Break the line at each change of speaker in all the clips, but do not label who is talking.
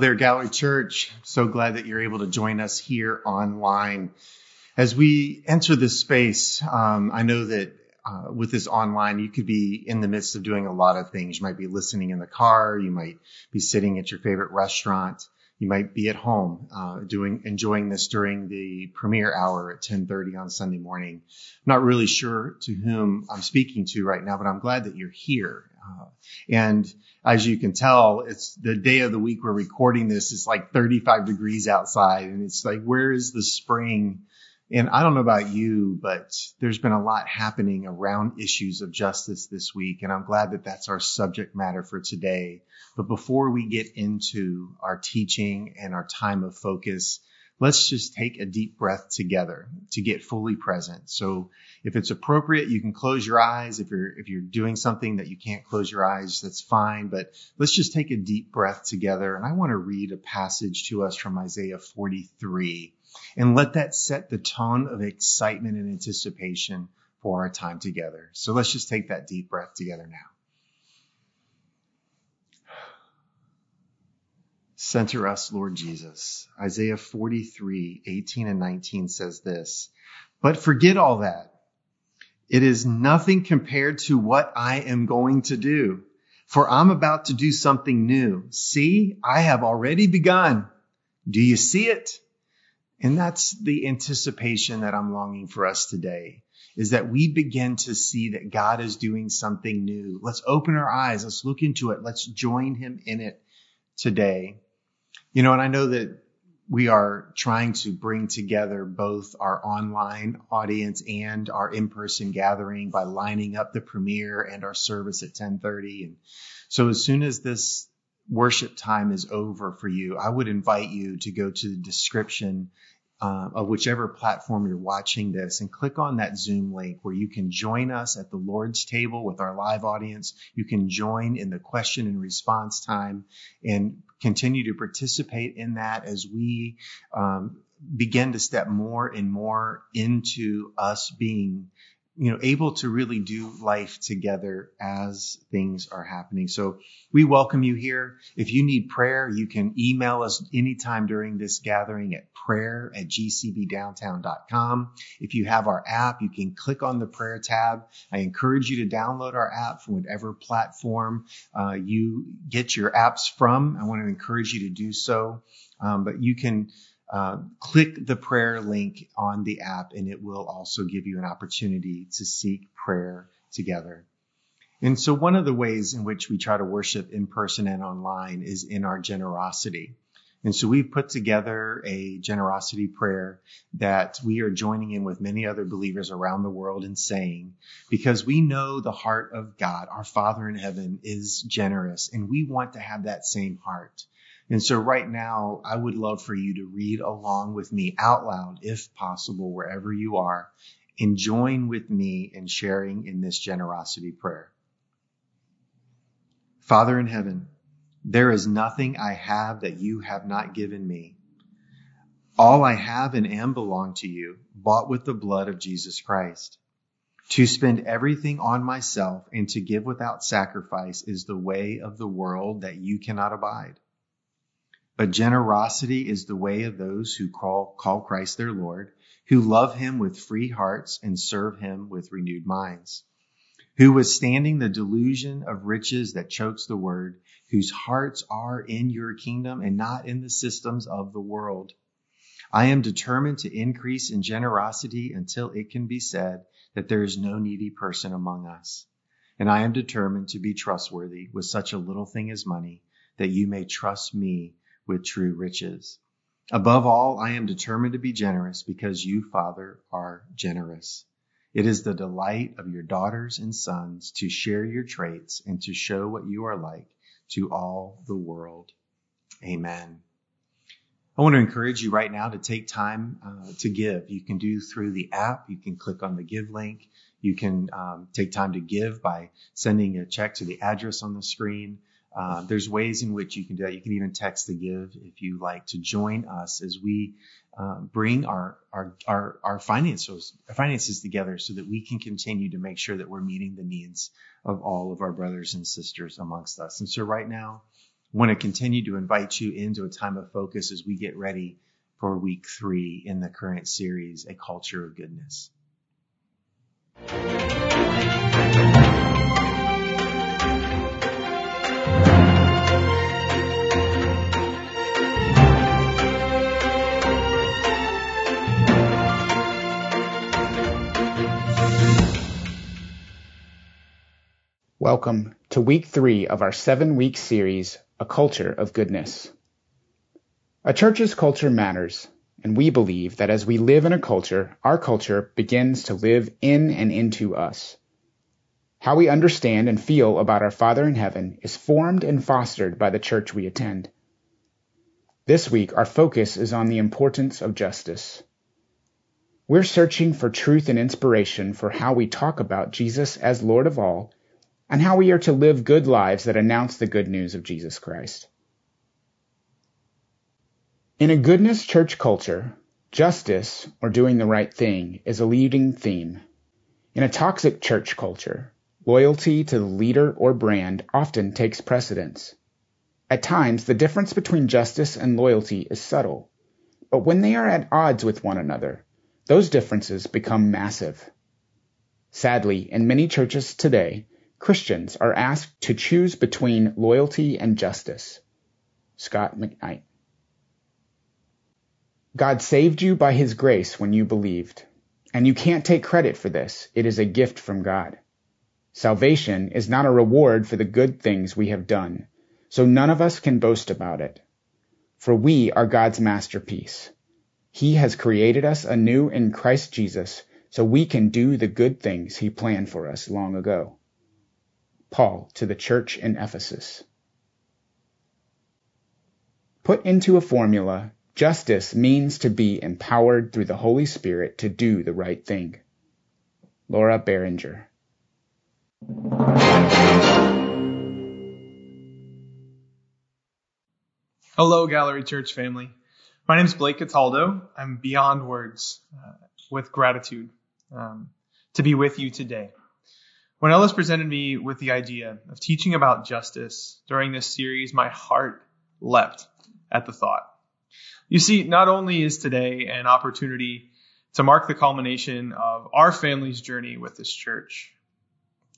There, Gallery Church. So glad that you're able to join us here online. As we enter this space, um, I know that uh, with this online, you could be in the midst of doing a lot of things. You might be listening in the car. You might be sitting at your favorite restaurant. You might be at home uh, doing enjoying this during the premiere hour at 10:30 on Sunday morning. Not really sure to whom I'm speaking to right now, but I'm glad that you're here. Uh, and as you can tell, it's the day of the week we're recording this. It's like 35 degrees outside, and it's like, where is the spring? And I don't know about you, but there's been a lot happening around issues of justice this week. And I'm glad that that's our subject matter for today. But before we get into our teaching and our time of focus, let's just take a deep breath together to get fully present. So if it's appropriate, you can close your eyes. If you're, if you're doing something that you can't close your eyes, that's fine. But let's just take a deep breath together. And I want to read a passage to us from Isaiah 43 and let that set the tone of excitement and anticipation for our time together. So let's just take that deep breath together now. Center us, Lord Jesus. Isaiah 43, 18 and 19 says this, but forget all that. It is nothing compared to what I am going to do, for I'm about to do something new. See, I have already begun. Do you see it? And that's the anticipation that I'm longing for us today is that we begin to see that God is doing something new. Let's open our eyes. Let's look into it. Let's join him in it today. You know, and I know that we are trying to bring together both our online audience and our in-person gathering by lining up the premiere and our service at 1030. And so as soon as this worship time is over for you, I would invite you to go to the description uh, of whichever platform you're watching this and click on that Zoom link where you can join us at the Lord's table with our live audience. You can join in the question and response time and continue to participate in that as we um, begin to step more and more into us being you know, able to really do life together as things are happening. So we welcome you here. If you need prayer, you can email us anytime during this gathering at prayer at gcbdowntown.com. If you have our app, you can click on the prayer tab. I encourage you to download our app from whatever platform uh, you get your apps from. I want to encourage you to do so. Um, but you can uh, click the prayer link on the app and it will also give you an opportunity to seek prayer together. And so one of the ways in which we try to worship in person and online is in our generosity. And so we've put together a generosity prayer that we are joining in with many other believers around the world in saying, because we know the heart of God, our Father in heaven is generous and we want to have that same heart. And so right now, I would love for you to read along with me out loud, if possible, wherever you are, and join with me in sharing in this generosity prayer. Father in heaven, there is nothing I have that you have not given me. All I have and am belong to you, bought with the blood of Jesus Christ. To spend everything on myself and to give without sacrifice is the way of the world that you cannot abide. But generosity is the way of those who call, call Christ their Lord, who love him with free hearts and serve him with renewed minds, who withstanding the delusion of riches that chokes the word, whose hearts are in your kingdom and not in the systems of the world. I am determined to increase in generosity until it can be said that there is no needy person among us. And I am determined to be trustworthy with such a little thing as money that you may trust me with true riches. Above all, I am determined to be generous because you, Father, are generous. It is the delight of your daughters and sons to share your traits and to show what you are like to all the world. Amen. I want to encourage you right now to take time uh, to give. You can do through the app. You can click on the give link. You can um, take time to give by sending a check to the address on the screen. Uh, there's ways in which you can do that. You can even text to give if you like to join us as we uh, bring our our our, our finances our finances together so that we can continue to make sure that we're meeting the needs of all of our brothers and sisters amongst us. And so right now, I want to continue to invite you into a time of focus as we get ready for week three in the current series, A Culture of Goodness.
Welcome to week three of our seven week series, A Culture of Goodness. A church's culture matters, and we believe that as we live in a culture, our culture begins to live in and into us. How we understand and feel about our Father in heaven is formed and fostered by the church we attend. This week, our focus is on the importance of justice. We're searching for truth and inspiration for how we talk about Jesus as Lord of all and how we are to live good lives that announce the good news of Jesus Christ. In a goodness church culture, justice, or doing the right thing, is a leading theme. In a toxic church culture, loyalty to the leader or brand often takes precedence. At times, the difference between justice and loyalty is subtle, but when they are at odds with one another, those differences become massive. Sadly, in many churches today, Christians are asked to choose between loyalty and justice. Scot McKnight. God saved you by his grace when you believed, and you can't take credit for this. It is a gift from God. Salvation is not a reward for the good things we have done, so none of us can boast about it. For we are God's masterpiece. He has created us anew in Christ Jesus so we can do the good things he planned for us long ago. Paul to the church in Ephesus. Put into a formula, justice means to be empowered through the Holy Spirit to do the right thing. Laura Barringer.
Hello, Gallery Church family. My name is Blake Cataldo. I'm beyond words uh, with gratitude um, to be with you today. When Ellis presented me with the idea of teaching about justice during this series, my heart leapt at the thought. You see, not only is today an opportunity to mark the culmination of our family's journey with this church,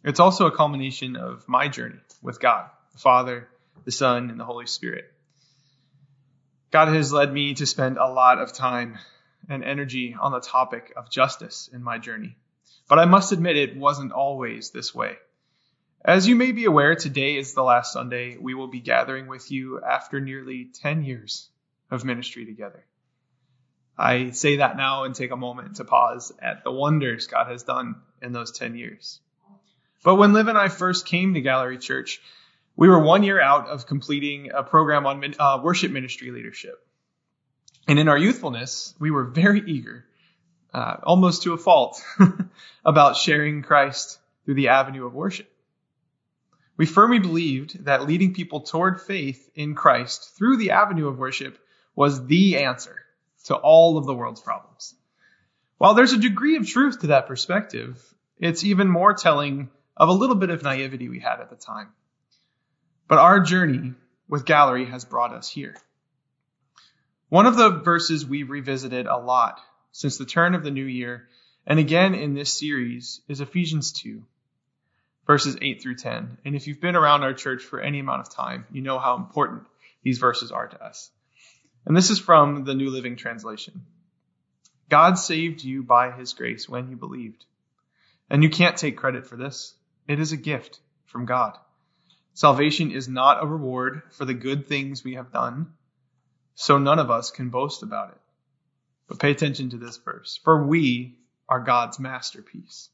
it's also a culmination of my journey with God, the Father, the Son, and the Holy Spirit. God has led me to spend a lot of time and energy on the topic of justice in my journey. But I must admit it wasn't always this way. As you may be aware, today is the last Sunday we will be gathering with you after nearly 10 years of ministry together. I say that now and take a moment to pause at the wonders God has done in those 10 years. But when Liv and I first came to Gallery Church, we were one year out of completing a program on uh, worship ministry leadership. And in our youthfulness, we were very eager uh, almost to a fault, about sharing Christ through the avenue of worship. We firmly believed that leading people toward faith in Christ through the avenue of worship was the answer to all of the world's problems. While there's a degree of truth to that perspective, it's even more telling of a little bit of naivety we had at the time. But our journey with Gallery has brought us here. One of the verses we've revisited a lot since the turn of the new year, and again in this series, is Ephesians 2, verses 8 through 10. And if you've been around our church for any amount of time, you know how important these verses are to us. And this is from the New Living Translation. God saved you by his grace when you believed. And you can't take credit for this. It is a gift from God. Salvation is not a reward for the good things we have done, so none of us can boast about it. But pay attention to this verse. For we are God's masterpiece.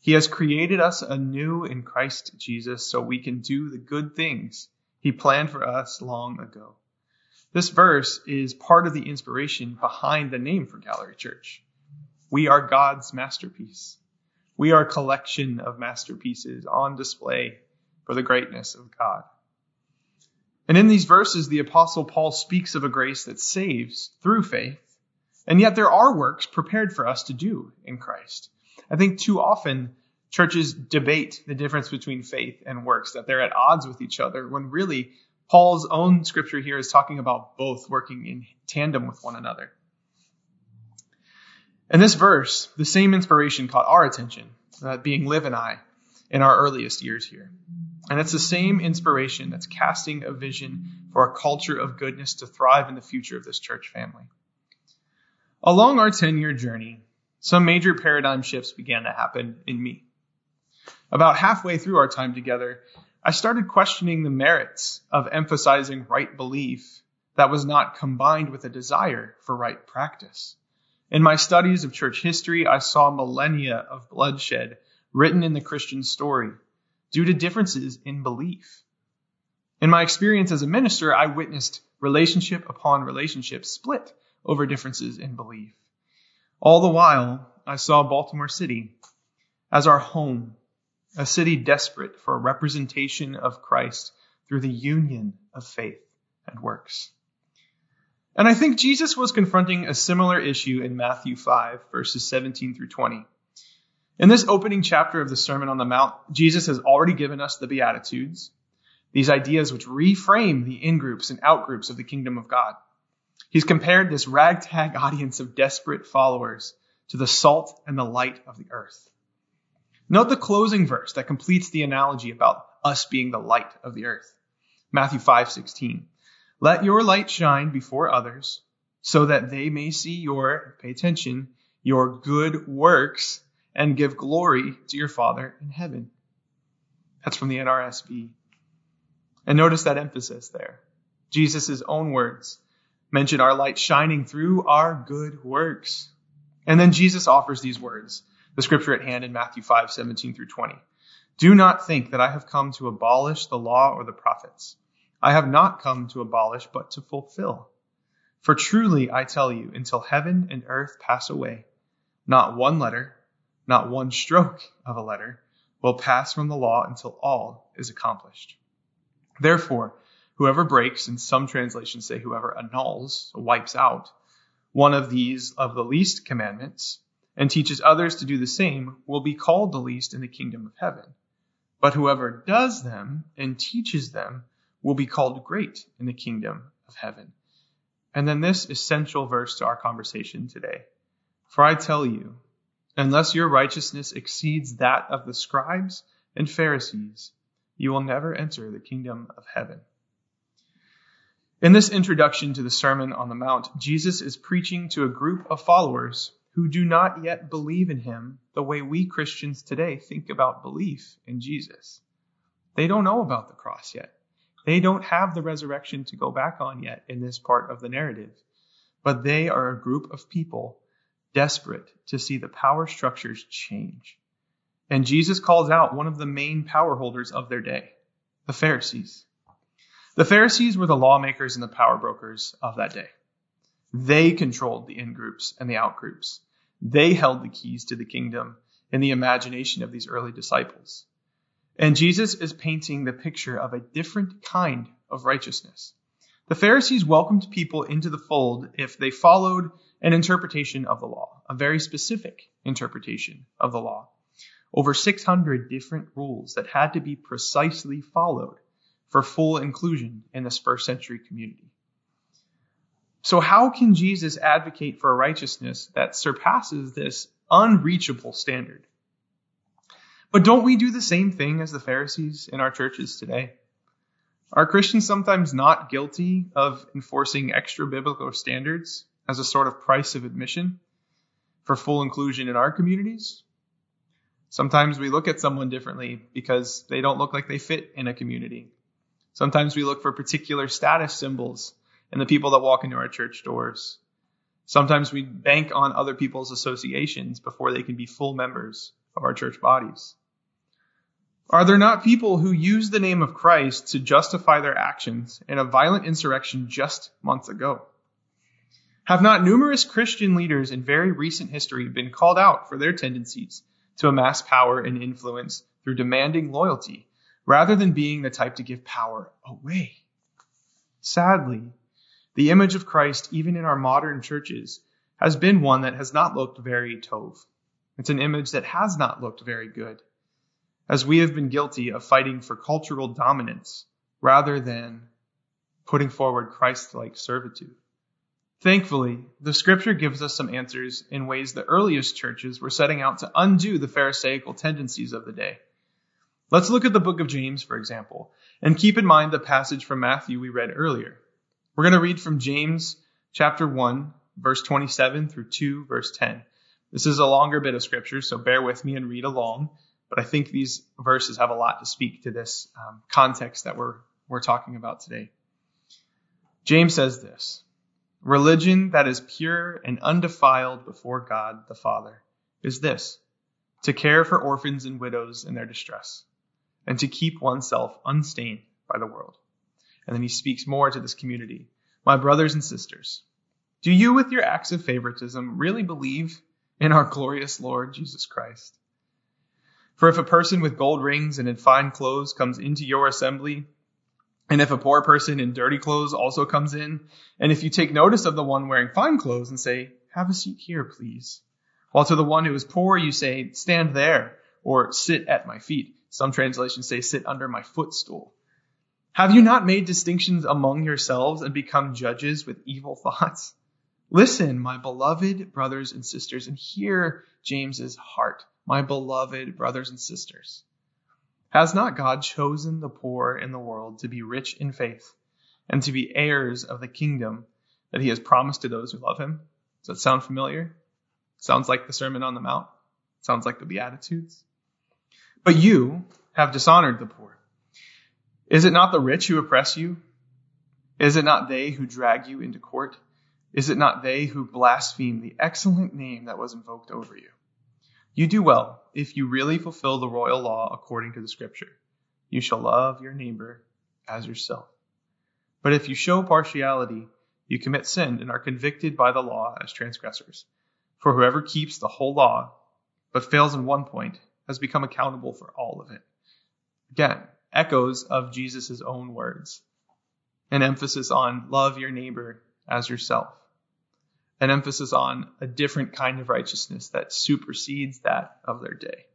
He has created us anew in Christ Jesus so we can do the good things he planned for us long ago. This verse is part of the inspiration behind the name for Gallery Church. We are God's masterpiece. We are a collection of masterpieces on display for the greatness of God. And in these verses, the apostle Paul speaks of a grace that saves through faith and yet there are works prepared for us to do in Christ. I think too often churches debate the difference between faith and works, that they're at odds with each other, when really Paul's own scripture here is talking about both working in tandem with one another. In this verse, the same inspiration caught our attention, that being Liv and I, in our earliest years here. And it's the same inspiration that's casting a vision for a culture of goodness to thrive in the future of this church family. Along our 10 year journey, some major paradigm shifts began to happen in me. About halfway through our time together, I started questioning the merits of emphasizing right belief that was not combined with a desire for right practice. In my studies of church history, I saw millennia of bloodshed written in the Christian story due to differences in belief. In my experience as a minister, I witnessed relationship upon relationship split over differences in belief. All the while, I saw Baltimore City as our home, a city desperate for a representation of Christ through the union of faith and works. And I think Jesus was confronting a similar issue in Matthew 5, verses 17 through 20. In this opening chapter of the Sermon on the Mount, Jesus has already given us the Beatitudes, these ideas which reframe the in groups and out groups of the kingdom of God. He's compared this ragtag audience of desperate followers to the salt and the light of the earth. Note the closing verse that completes the analogy about us being the light of the earth. Matthew 5:16. Let your light shine before others so that they may see your, pay attention, your good works and give glory to your Father in heaven. That's from the NRSV. And notice that emphasis there. Jesus' own words mention our light shining through our good works. And then Jesus offers these words, the scripture at hand in Matthew 5, 17 through 20. Do not think that I have come to abolish the law or the prophets. I have not come to abolish, but to fulfill. For truly I tell you, until heaven and earth pass away, not one letter not one stroke of a letter will pass from the law until all is accomplished. Therefore, whoever breaks, and some translations say whoever annuls, wipes out, one of these of the least commandments, and teaches others to do the same, will be called the least in the kingdom of heaven. But whoever does them and teaches them will be called great in the kingdom of heaven. And then this essential verse to our conversation today. For I tell you, Unless your righteousness exceeds that of the scribes and Pharisees, you will never enter the kingdom of heaven. In this introduction to the Sermon on the Mount, Jesus is preaching to a group of followers who do not yet believe in him the way we Christians today think about belief in Jesus. They don't know about the cross yet. They don't have the resurrection to go back on yet in this part of the narrative. But they are a group of people desperate to see the power structures change. And Jesus calls out one of the main power holders of their day, the Pharisees. The Pharisees were the lawmakers and the power brokers of that day. They controlled the in groups and the out groups. They held the keys to the kingdom in the imagination of these early disciples. And Jesus is painting the picture of a different kind of righteousness. The Pharisees welcomed people into the fold if they followed an interpretation of the law, a very specific interpretation of the law. Over 600 different rules that had to be precisely followed for full inclusion in this first century community. So how can Jesus advocate for a righteousness that surpasses this unreachable standard? But don't we do the same thing as the Pharisees in our churches today? Are Christians sometimes not guilty of enforcing extra biblical standards as a sort of price of admission for full inclusion in our communities. Sometimes we look at someone differently because they don't look like they fit in a community. Sometimes we look for particular status symbols in the people that walk into our church doors. Sometimes we bank on other people's associations before they can be full members of our church bodies. Are there not people who use the name of Christ to justify their actions in a violent insurrection just months ago? Have not numerous Christian leaders in very recent history been called out for their tendencies to amass power and influence through demanding loyalty rather than being the type to give power away? Sadly, the image of Christ, even in our modern churches, has been one that has not looked very tov. It's an image that has not looked very good, as we have been guilty of fighting for cultural dominance rather than putting forward Christ-like servitude. Thankfully, the scripture gives us some answers in ways the earliest churches were setting out to undo the Pharisaical tendencies of the day. Let's look at the book of James, for example, and keep in mind the passage from Matthew we read earlier. We're going to read from James chapter 1, verse 27 through 2, verse 10. This is a longer bit of scripture, so bear with me and read along. But I think these verses have a lot to speak to this um, context that we're, we're talking about today. James says this. Religion that is pure and undefiled before God the Father is this to care for orphans and widows in their distress, and to keep oneself unstained by the world. And then he speaks more to this community. My brothers and sisters, do you with your acts of favoritism really believe in our glorious Lord Jesus Christ? For if a person with gold rings and in fine clothes comes into your assembly, and if a poor person in dirty clothes also comes in, and if you take notice of the one wearing fine clothes and say, have a seat here, please. While to the one who is poor, you say, stand there or sit at my feet. Some translations say, sit under my footstool. Have you not made distinctions among yourselves and become judges with evil thoughts? Listen, my beloved brothers and sisters, and hear James's heart, my beloved brothers and sisters. Has not God chosen the poor in the world to be rich in faith and to be heirs of the kingdom that he has promised to those who love him? Does that sound familiar? Sounds like the Sermon on the Mount. Sounds like the Beatitudes. But you have dishonored the poor. Is it not the rich who oppress you? Is it not they who drag you into court? Is it not they who blaspheme the excellent name that was invoked over you? You do well if you really fulfill the royal law according to the scripture. You shall love your neighbor as yourself. But if you show partiality, you commit sin and are convicted by the law as transgressors. For whoever keeps the whole law, but fails in one point, has become accountable for all of it. Again, echoes of Jesus' own words. An emphasis on love your neighbor as yourself an emphasis on a different kind of righteousness that supersedes that of their day.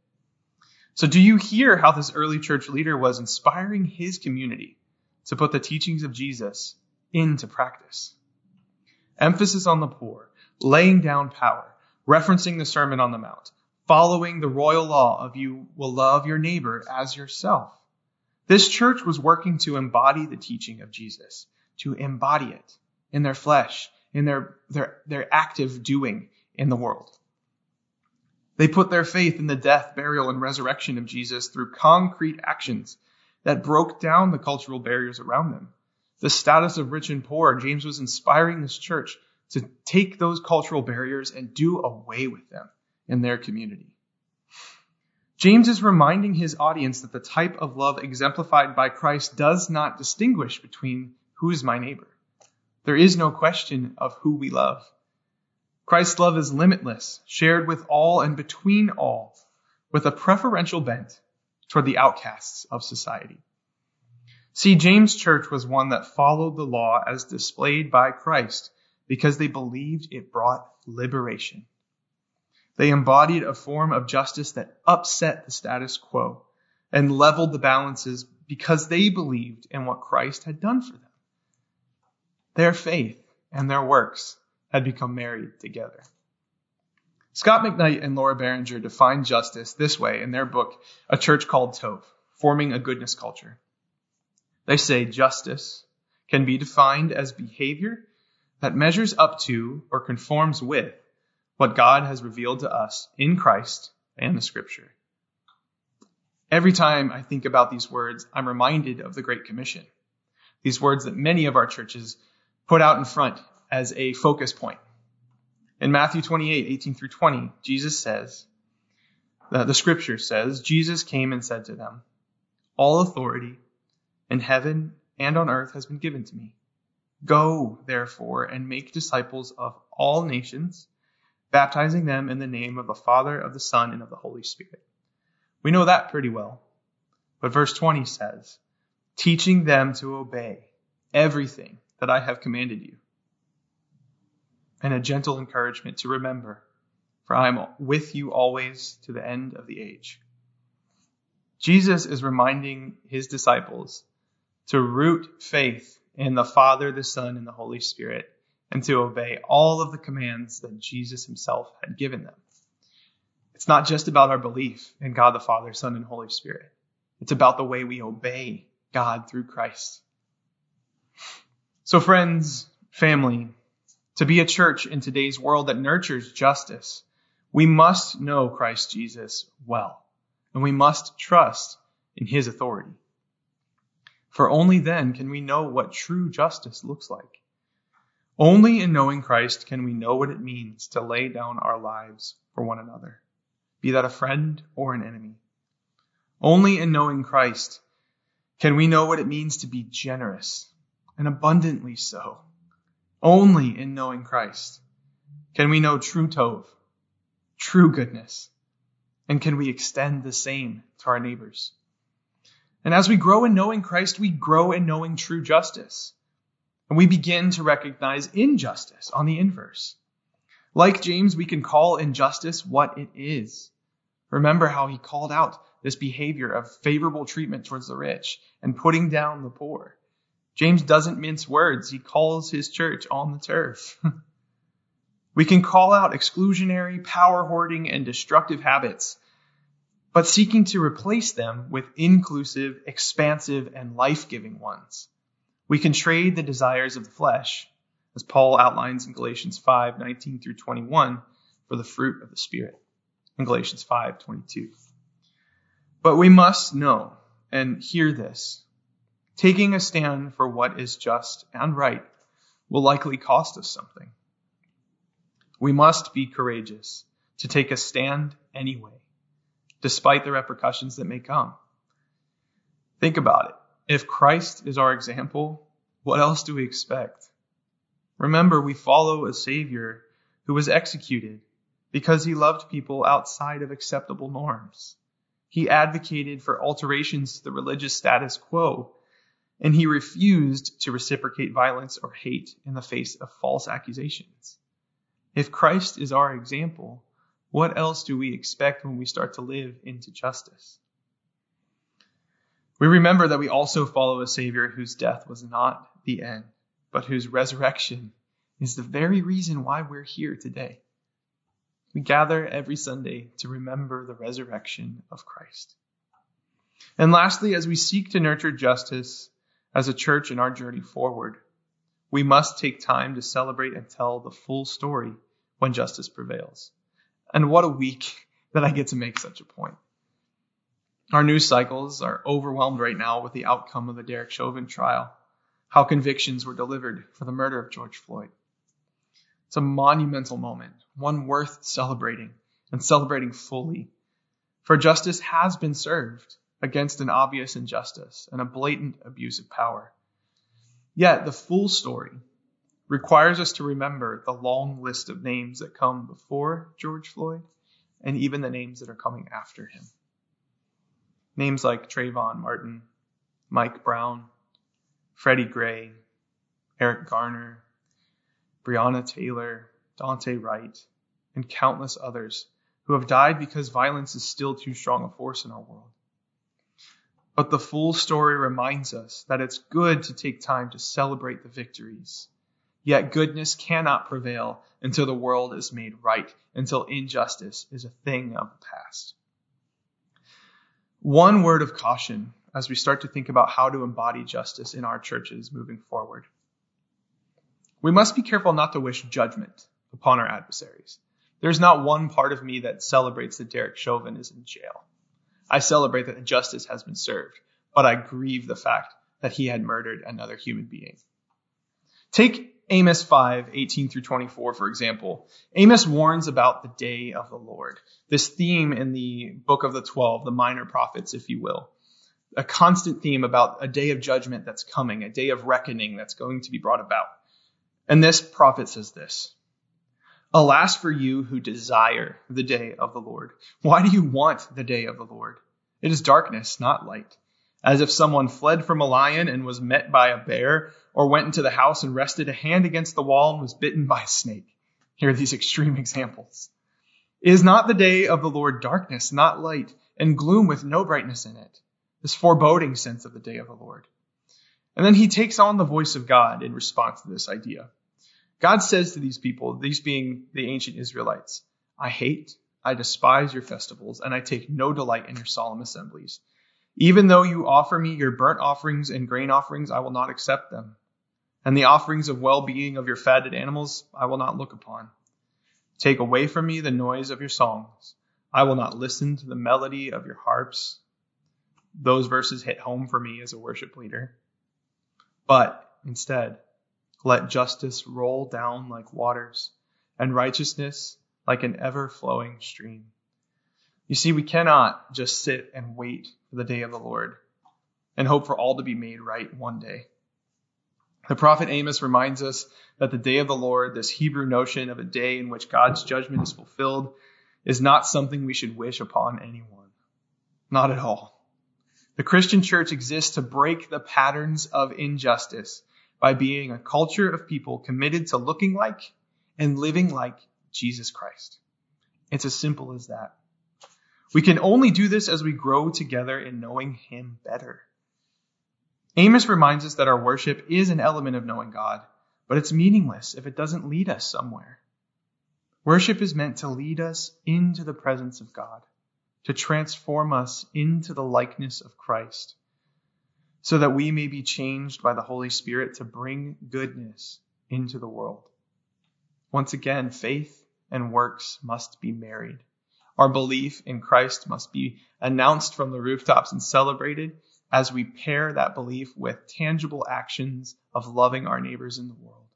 So, do you hear how this early church leader was inspiring his community to put the teachings of Jesus into practice? Emphasis on the poor, laying down power, referencing the Sermon on the Mount, following the royal law of you will love your neighbor as yourself. This church was working to embody the teaching of Jesus, to embody it in their flesh in their, their, their active doing in the world. They put their faith in the death, burial, and resurrection of Jesus through concrete actions that broke down the cultural barriers around them. The status of rich and poor, James was inspiring this church to take those cultural barriers and do away with them in their community. James is reminding his audience that the type of love exemplified by Christ does not distinguish between who is my neighbor. There is no question of who we love. Christ's love is limitless, shared with all and between all, with a preferential bent toward the outcasts of society. See, James' church was one that followed the law as displayed by Christ because they believed it brought liberation. They embodied a form of justice that upset the status quo and leveled the balances because they believed in what Christ had done for them. Their faith and their works had become married together. Scot McKnight and Laura Barringer define justice this way in their book, A Church Called Tov, Forming a Goodness Culture. They say justice can be defined as behavior that measures up to or conforms with what God has revealed to us in Christ and the scripture. Every time I think about these words, I'm reminded of the Great Commission. These words that many of our churches put out in front as a focus point. In Matthew 28, 18 through 20, Jesus says, the, the scripture says, Jesus came and said to them, All authority in heaven and on earth has been given to me. Go, therefore, and make disciples of all nations, baptizing them in the name of the Father, of the Son, and of the Holy Spirit. We know that pretty well. But verse 20 says, teaching them to obey everything that I have commanded you. And a gentle encouragement to remember, for I am with you always to the end of the age. Jesus is reminding his disciples to root faith in the Father, the Son, and the Holy Spirit, and to obey all of the commands that Jesus himself had given them. It's not just about our belief in God the Father, Son, and Holy Spirit. It's about the way we obey God through Christ. So friends, family, to be a church in today's world that nurtures justice, we must know Christ Jesus well, and we must trust in his authority. For only then can we know what true justice looks like. Only in knowing Christ can we know what it means to lay down our lives for one another, be that a friend or an enemy. Only in knowing Christ can we know what it means to be generous and abundantly so. Only in knowing Christ can we know true Tov, true goodness, and can we extend the same to our neighbors. And as we grow in knowing Christ, we grow in knowing true justice. And we begin to recognize injustice on the inverse. Like James, we can call injustice what it is. Remember how he called out this behavior of favorable treatment towards the rich and putting down the poor. James doesn't mince words. He calls his church on the turf. we can call out exclusionary, power hoarding, and destructive habits but seeking to replace them with inclusive, expansive, and life-giving ones. We can trade the desires of the flesh, as Paul outlines in Galatians 5, 19 through 21, for the fruit of the Spirit, in Galatians 5, 22. But we must know and hear this. Taking a stand for what is just and right will likely cost us something. We must be courageous to take a stand anyway despite the repercussions that may come. Think about it. If Christ is our example, what else do we expect? Remember, we follow a Savior who was executed because he loved people outside of acceptable norms. He advocated for alterations to the religious status quo, and he refused to reciprocate violence or hate in the face of false accusations. If Christ is our example, what else do we expect when we start to live into justice? We remember that we also follow a Savior whose death was not the end, but whose resurrection is the very reason why we're here today. We gather every Sunday to remember the resurrection of Christ. And lastly, as we seek to nurture justice as a church in our journey forward, we must take time to celebrate and tell the full story when justice prevails. And what a week that I get to make such a point. Our news cycles are overwhelmed right now with the outcome of the Derek Chauvin trial, how convictions were delivered for the murder of George Floyd. It's a monumental moment, one worth celebrating and celebrating fully. For justice has been served against an obvious injustice and a blatant abuse of power. Yet the full story requires us to remember the long list of names that come before George Floyd and even the names that are coming after him. Names like Trayvon Martin, Mike Brown, Freddie Gray, Eric Garner, Breonna Taylor, Daunte Wright, and countless others who have died because violence is still too strong a force in our world. But the full story reminds us that it's good to take time to celebrate the victories Yet goodness cannot prevail until the world is made right, until injustice is a thing of the past. One word of caution as we start to think about how to embody justice in our churches moving forward. We must be careful not to wish judgment upon our adversaries. There's not one part of me that celebrates that Derek Chauvin is in jail. I celebrate that justice has been served, but I grieve the fact that he had murdered another human being. Take Amos 5, 18 through 24, for example. Amos warns about the day of the Lord. This theme in the book of the 12, the minor prophets, if you will. A constant theme about a day of judgment that's coming, a day of reckoning that's going to be brought about. And this prophet says this. Alas for you who desire the day of the Lord. Why do you want the day of the Lord? It is darkness, not light as if someone fled from a lion and was met by a bear, or went into the house and rested a hand against the wall and was bitten by a snake. Here are these extreme examples. Is not the day of the Lord darkness, not light, and gloom with no brightness in it? This foreboding sense of the day of the Lord. And then he takes on the voice of God in response to this idea. God says to these people, these being the ancient Israelites, I hate, I despise your festivals, and I take no delight in your solemn assemblies. Even though you offer me your burnt offerings and grain offerings, I will not accept them. And the offerings of well-being of your fatted animals, I will not look upon. Take away from me the noise of your songs. I will not listen to the melody of your harps. Those verses hit home for me as a worship leader. But instead, let justice roll down like waters and righteousness like an ever flowing stream. You see, we cannot just sit and wait for the day of the Lord and hope for all to be made right one day. The prophet Amos reminds us that the day of the Lord, this Hebrew notion of a day in which God's judgment is fulfilled, is not something we should wish upon anyone. Not at all. The Christian church exists to break the patterns of injustice by being a culture of people committed to looking like and living like Jesus Christ. It's as simple as that. We can only do this as we grow together in knowing Him better. Amos reminds us that our worship is an element of knowing God, but it's meaningless if it doesn't lead us somewhere. Worship is meant to lead us into the presence of God, to transform us into the likeness of Christ, so that we may be changed by the Holy Spirit to bring goodness into the world. Once again, faith and works must be married. Our belief in Christ must be announced from the rooftops and celebrated as we pair that belief with tangible actions of loving our neighbors in the world.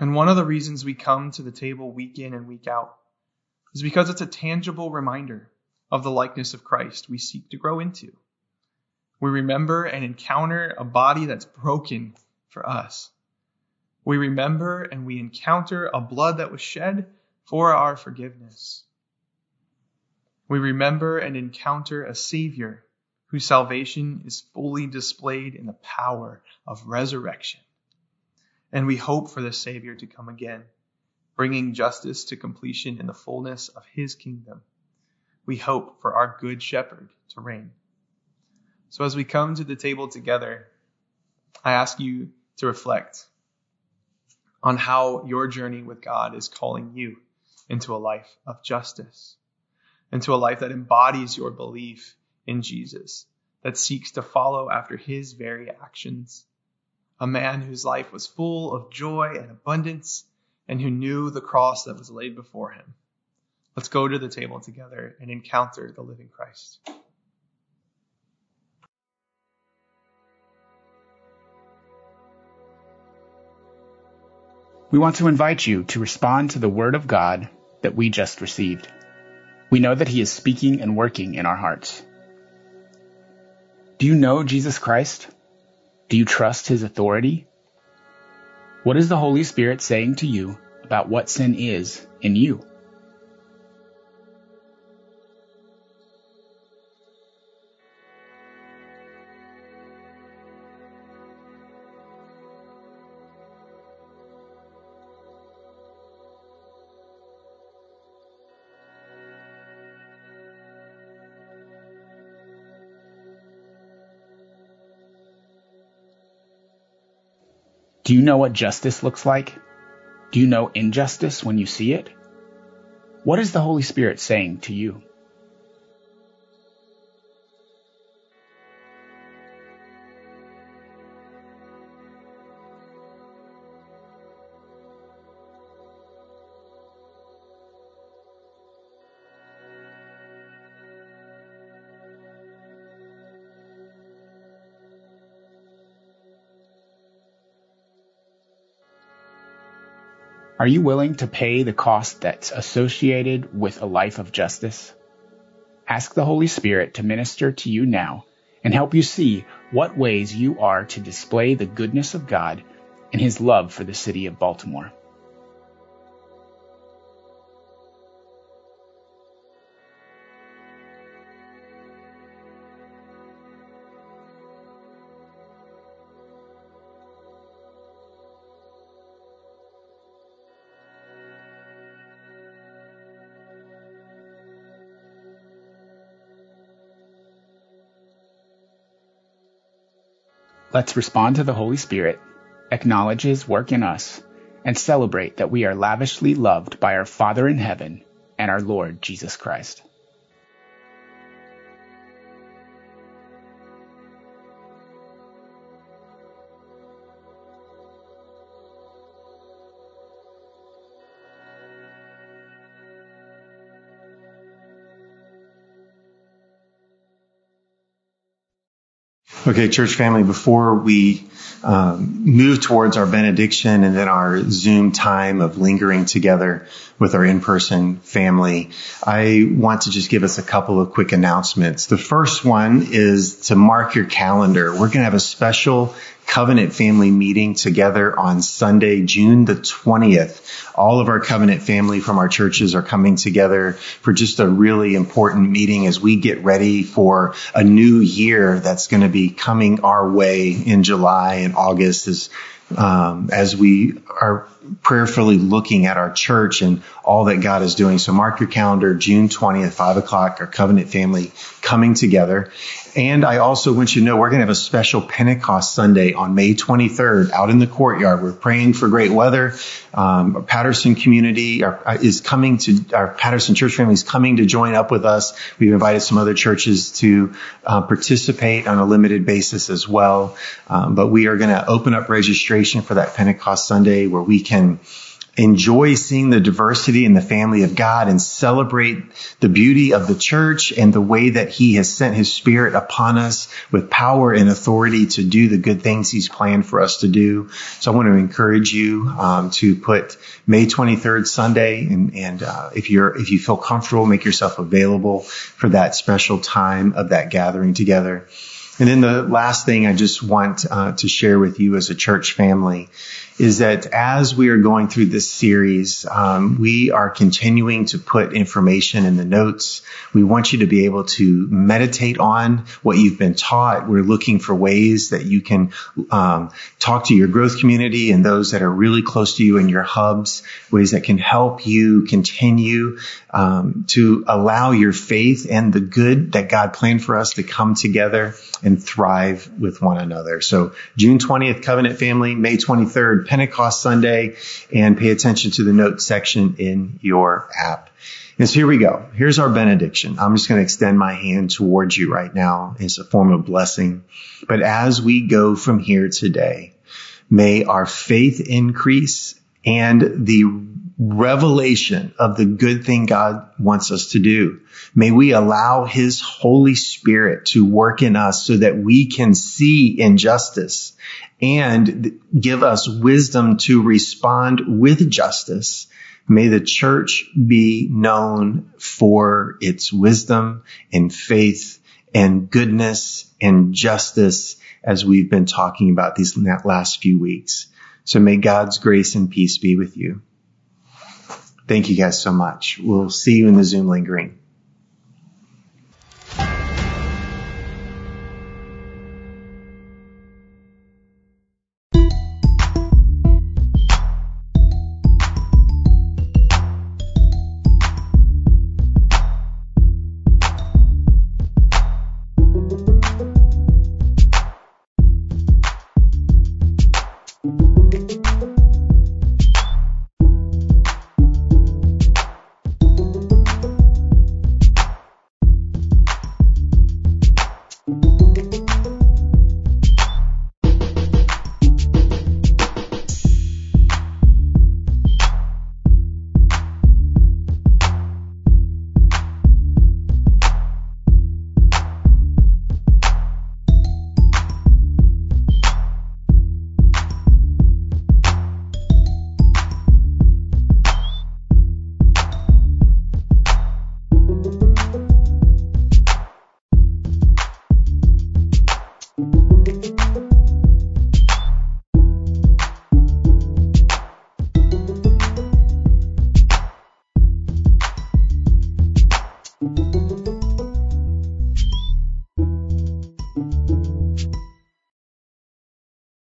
And one of the reasons we come to the table week in and week out is because it's a tangible reminder of the likeness of Christ we seek to grow into. We remember and encounter a body that's broken for us. We remember and we encounter a blood that was shed for our forgiveness. We remember and encounter a Savior whose salvation is fully displayed in the power of resurrection. And we hope for the Savior to come again, bringing justice to completion in the fullness of his kingdom. We hope for our good shepherd to reign. So as we come to the table together, I ask you to reflect on how your journey with God is calling you into a life of justice, into a life that embodies your belief in Jesus that seeks to follow after his very actions. A man whose life was full of joy and abundance and who knew the cross that was laid before him. Let's go to the table together and encounter the living Christ.
We want to invite you to respond to the Word of God that we just received. We know that He is speaking and working in our hearts. Do you know Jesus Christ? Do you trust his authority? What is the Holy Spirit saying to you about what sin is in you? Do you know what justice looks like? Do you know injustice when you see it? What is the Holy Spirit saying to you? Are you willing to pay the cost that's associated with a life of justice? Ask the Holy Spirit to minister to you now and help you see what ways you are to display the goodness of God and His love for the city of Baltimore. Let's respond to the Holy Spirit, acknowledge His work in us, and celebrate that we are lavishly loved by our Father in heaven and our Lord Jesus Christ.
Okay, church family, before we um, move towards our benediction and then our Zoom time of lingering together with our in-person family, I want to just give us a couple of quick announcements. The first one is to mark your calendar. We're going to have a special covenant family meeting together on Sunday, June the 20th. All of our covenant family from our churches are coming together for just a really important meeting as we get ready for a new year that's going to be coming our way in July and August as um, as we are prayerfully looking at our church and all that God is doing. So mark your calendar, June 20th, 5 o'clock, our covenant family coming together. And I also want you to know we're going to have a special Pentecost Sunday on May 23rd out in the courtyard. We're praying for great weather. Um, Patterson community are, is coming to, our Patterson church family is coming to join up with us. We've invited some other churches to uh, participate on a limited basis as well. Um, but we are going to open up registration for that Pentecost Sunday where we can enjoy seeing the diversity in the family of God and celebrate the beauty of the church and the way that he has sent his spirit upon us with power and authority to do the good things he's planned for us to do. So I want to encourage you um, to put May 23rd Sunday and, and uh, if you're if you feel comfortable, make yourself available for that special time of that gathering together. And then the last thing I just want uh, to share with you as a church family is that as we are going through this series, um, we are continuing to put information in the notes. We want you to be able to meditate on what you've been taught. We're looking for ways that you can um, talk to your growth community and those that are really close to you in your hubs, ways that can help you continue um, to allow your faith and the good that God planned for us to come together and thrive with one another. So June 20th, Covenant Family, May 23rd, Pentecost Sunday, and pay attention to the notes section in your app. And so here we go. Here's our benediction. I'm just going to extend my hand towards you right now as a form of blessing. But as we go from here today, may our faith increase and the revelation of the good thing God wants us to do. May we allow his Holy Spirit to work in us so that we can see injustice and give us wisdom to respond with justice. May the church be known for its wisdom and faith and goodness and justice as we've been talking about these last few weeks. So may God's grace and peace be with you. Thank you guys so much. We'll see you in the Zoom lingering.